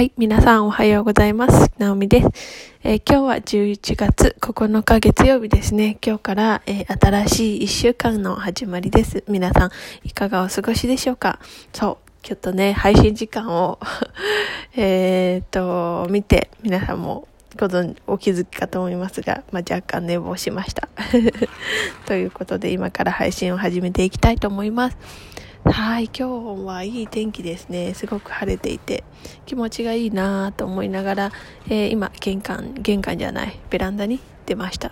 はい、皆さんおはようございます。なおみです。えー、今日は11月9日月曜日ですね。今日から、えー、新しい1週間の始まりです。皆さん、いかがお過ごしでしょうか？そう、ちょっとね、配信時間を えっと、見て、皆さんもご存お気づきかと思いますが、まあ、若干寝坊しました。ということで、今から配信を始めていきたいと思います。はい、今日はいい天気ですね。すごく晴れていて、気持ちがいいなと思いながら、えー、今、玄関、玄関じゃない、ベランダに出ました。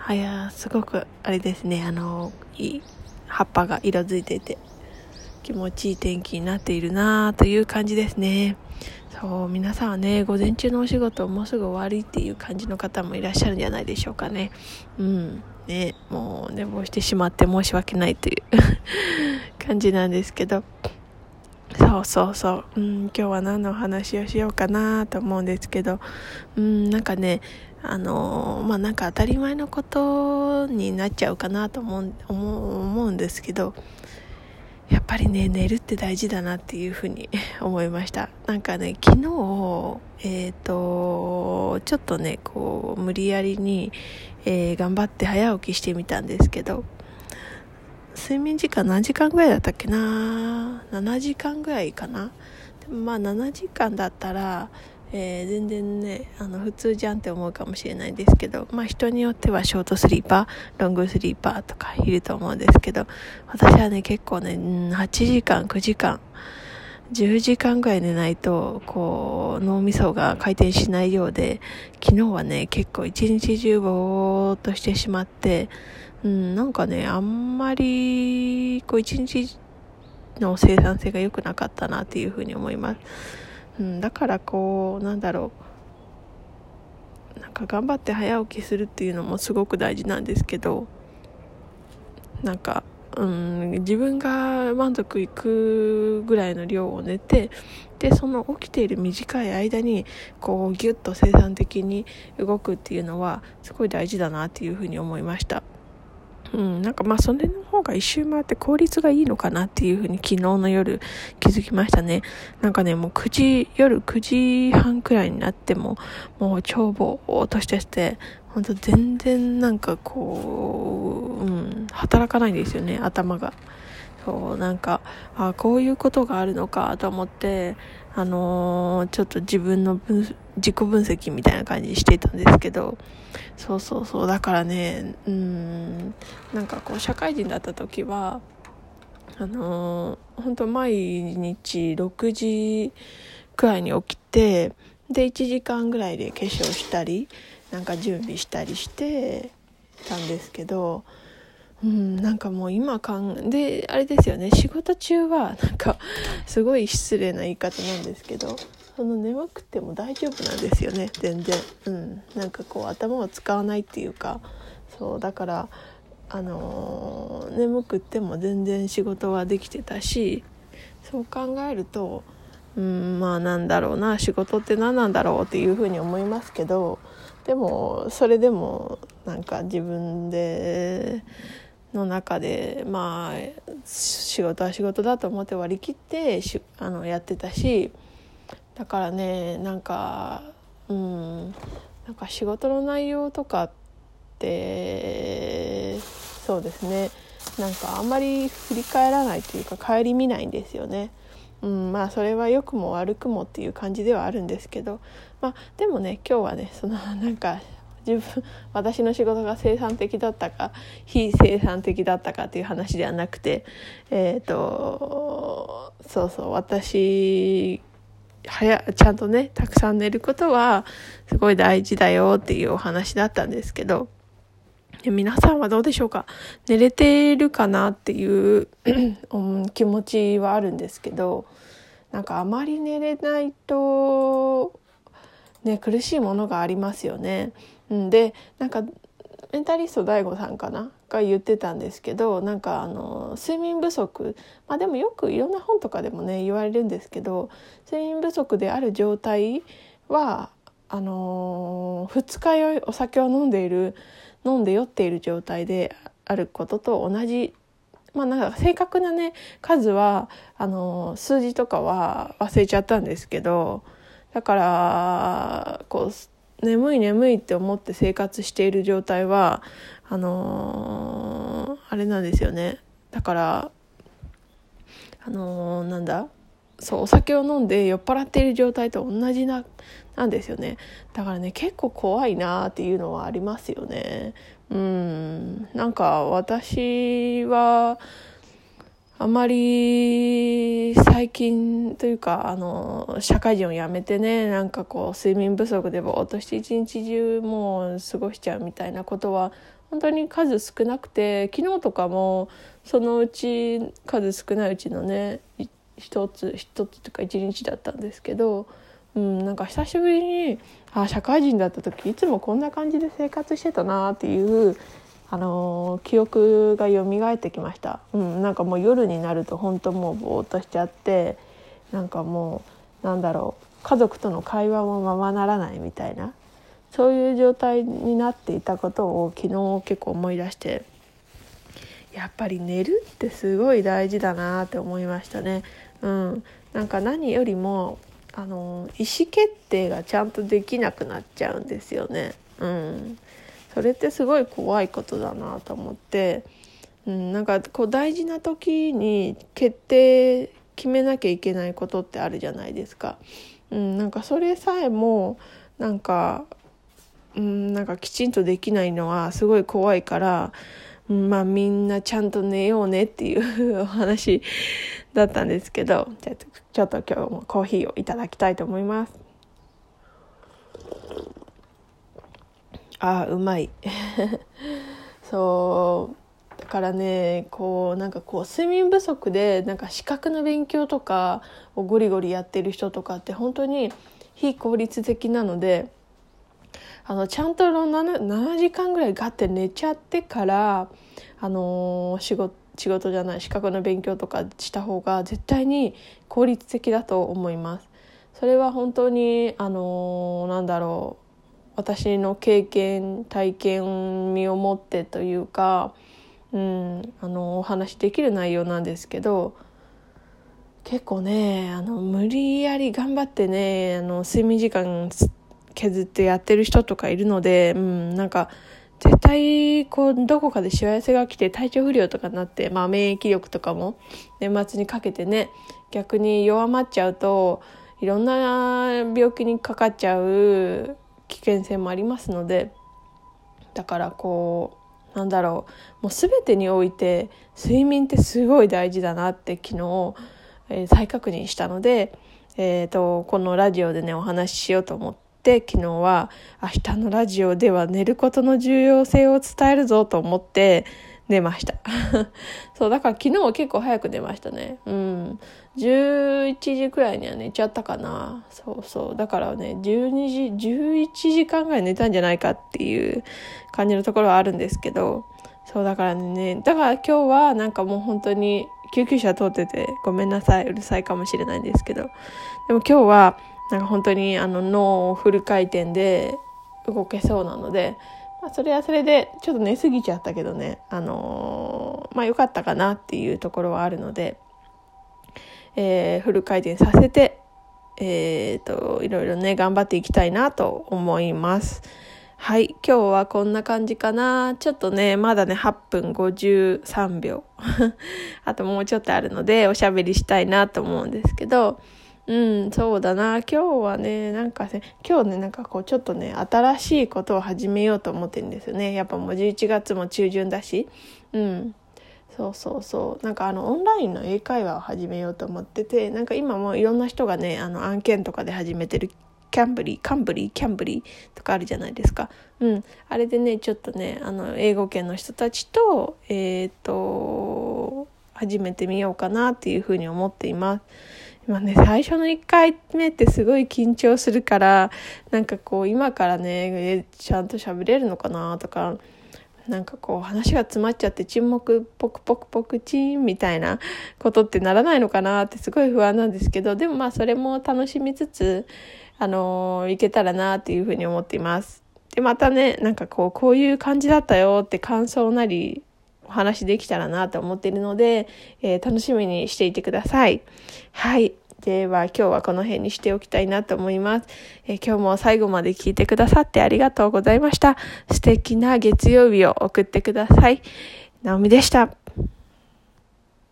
はや、すごく、あれですね、あの、いい、葉っぱが色づいていて、気持ちいい天気になっているなという感じですね。そう、皆さんはね、午前中のお仕事もうすぐ終わりっていう感じの方もいらっしゃるんじゃないでしょうかね。うん。ね、もう寝坊してしまって申し訳ないという 感じなんですけど。そうそうそう、うん、今日は何の話をしようかなと思うんですけど、うん、なんかねあのまあなんか当たり前のことになっちゃうかなと思う思うんですけど。やっぱりね寝るって大事だなっていうふうに 思いました。なんかね昨日えっ、ー、とちょっとねこう無理やりに、えー、頑張って早起きしてみたんですけど睡眠時間何時間ぐらいだったっけな？7時間ぐらいかな？まあ7時間だったら、えー、全然ねあの普通じゃんって思うかもしれないですけどまあ人によってはショートスリーパーロングスリーパーとかいると思うんですけど私はね結構ね8時間9時間10時間ぐらい寝ないと、こう、脳みそが回転しないようで、昨日はね、結構一日中ぼーっとしてしまって、うん、なんかね、あんまり、こう、一日の生産性が良くなかったなっていうふうに思います。うん、だからこう、なんだろう。なんか頑張って早起きするっていうのもすごく大事なんですけど、なんか、うん、自分が満足いくぐらいの量を寝てでその起きている短い間にこうギュッと生産的に動くっていうのはすごい大事だなっていうふうに思いました。うん、なんかまあそれの方が一周回って効率がいいのかなっていうふうに昨日の夜気づきましたね。なんかね、もう9時、夜9時半くらいになっても、もう超ぼーっとしてして、ほんと全然なんかこう、うん、働かないんですよね、頭が。そう、なんか、あこういうことがあるのかと思って、あのー、ちょっと自分の分、自己分析みたいな感じにしてたんですけど、そうそうそう、だからね、うん、なんかこう、社会人だった時は、あのー、本当毎日6時くらいに起きて、で、1時間ぐらいで化粧したり、なんか準備したりしてたんですけど、うん、なんかもう今かんであれですよね。仕事中はなんかすごい失礼な言い方なんですけどその眠くても大丈夫なんですよね。全然、うん、なんかこう頭を使わないっていうか。そうだからあのー、眠くっても全然仕事はできてたしそう考えるとうんまあなんだろうな仕事って何なんだろうっていうふうに思いますけどでもそれでもなんか自分での中でまあ仕事は仕事だと思って割り切ってしあのやってたしだからねなんかうんなんか仕事の内容とかってそうですねなんかあんまり振り返らないというか顧みないんですよね。うん、まあそれは良くも悪くもっていう感じではあるんですけど、まあ、でもね今日はねそのなんか自分私の仕事が生産的だったか非生産的だったかっていう話ではなくてえっ、ー、とそうそう私早ちゃんとねたくさん寝ることはすごい大事だよっていうお話だったんですけど皆さんはどうでしょうか？寝れてるかなっていう気持ちはあるんですけどなんかあまり寝れないとね苦しいものがありますよね。うん、でなんかメンタリスト DAIGO さんかな？が言ってたんですけどなんかあの睡眠不足。まあでもよくいろんな本とかでもね言われるんですけど睡眠不足である状態はあの二日酔いお酒を飲んでいる飲んで酔っている状態であることと同じ。まあなんか正確なね数はあの数字とかは忘れちゃったんですけどだからこう眠い眠いって思って生活している状態はあのー、あれなんですよね。だからあのー、なんだ？そうお酒を飲んで酔っ払っている状態と同じななんですよね。だからね結構怖いなっていうのはありますよね。うん。なんか私はあまり最近というかあの社会人を辞めてねなんかこう睡眠不足でぼーっとして一日中もう過ごしちゃうみたいなことは本当に数少なくて昨日とかもそのうち数少ないうちのね一つ一つというか一日だったんですけど、うん、なんか久しぶりにあ社会人だった時いつもこんな感じで生活してたなっていうあの記憶が蘇ってきました、うん、なんかもう夜になると本当もうぼーっとしちゃってなんかもうなんだろう家族との会話もままならないみたいなそういう状態になっていたことを昨日結構思い出してやっぱり寝るってすごい大事だなって思いましたね。うん、なんか何よりもあの意思決定がちゃんとできなくなっちゃうんですよね。うん、それってすごい怖いことだなと思って、うん、なんかこう大事な時に決定決めなきゃいけないことってあるじゃないですか。うん、なんかそれさえもなんか、うん、なんかきちんとできないのはすごい怖いから、まあみんなちゃんと寝ようねっていうお話だったんですけどじゃちょっと今日もコーヒーをいただきたいと思います。あうまい。そう。だからねこうなんかこう睡眠不足でなんか資格の勉強とかをゴリゴリやってる人とかって本当に非効率的なのであのちゃんと 7, 7時間ぐらいガッて寝ちゃってからあの、仕事仕事じゃない資格の勉強とかした方が絶対に効率的だと思います。それは本当にあのー、なんだろう。私の経験体験身をもってというか、うん、あのお話できる内容なんですけど結構ねあの無理やり頑張ってねあの睡眠時間削ってやってる人とかいるので、うん、なんか絶対こうどこかでしわ寄せが来て体調不良とかになって、まあ、免疫力とかも年末にかけてね逆に弱まっちゃうといろんな病気にかかっちゃう危険性もありますのでだからこうなんだろうもう全てにおいて睡眠ってすごい大事だなって昨日、えー、再確認したので、えーと、このラジオでねお話ししようと思って昨日は明日のラジオでは寝ることの重要性を伝えるぞと思って寝ました。そう、だから昨日は結構早く寝ましたね。うん。11時くらいには寝ちゃったかな。そうそう。だからね、12時、11時間ぐらい寝たんじゃないかっていう感じのところはあるんですけど、そうだからね、だから今日はなんかもう本当に救急車通っててごめんなさい、うるさいかもしれないんですけど、でも今日はなんか本当にあの脳フル回転で動けそうなので、まあ、それはそれでちょっと寝すぎちゃったけどね、あのー、まあ良かったかなっていうところはあるので、えー、フル回転させて、えー、と、いろいろね、頑張っていきたいなと思います。はい、今日はこんな感じかな。ちょっとね、まだね、8分53秒。あともうちょっとあるので、おしゃべりしたいなと思うんですけど、うん、そうだな。今日はね、なんかね、今日ね、なんかこう、ちょっとね、新しいことを始めようと思ってるんですよね。やっぱもう11月も中旬だし。うん。そうそうそう。なんかあの、オンラインの英会話を始めようと思ってて、なんか今もいろんな人がね、あの、案件とかで始めてるキャンブリー、カンブリー、キャンブリーとかあるじゃないですか。うん。あれでね、ちょっとね、あの、英語圏の人たちと、えっ、ー、と、始めてみようかなっていうふうに思っています。今ね、最初の1回目ってすごい緊張するから、なんかこう、今からね、ちゃんと喋れるのかなとか、なんかこう話が詰まっちゃって沈黙ポクポクポクチーンみたいなことってならないのかなってすごい不安なんですけど、でもまあそれも楽しみつつ、あのー、いけたらなっていうふうに思っています。で、またね、なんかこう、こういう感じだったよって感想なり、お話できたらなと思っているので、えー、楽しみにしていてください。はい。では今日はこの辺にしておきたいなと思います。え今日も最後まで聞いてくださってありがとうございました。素敵な月曜日を送ってください。ナオミでした。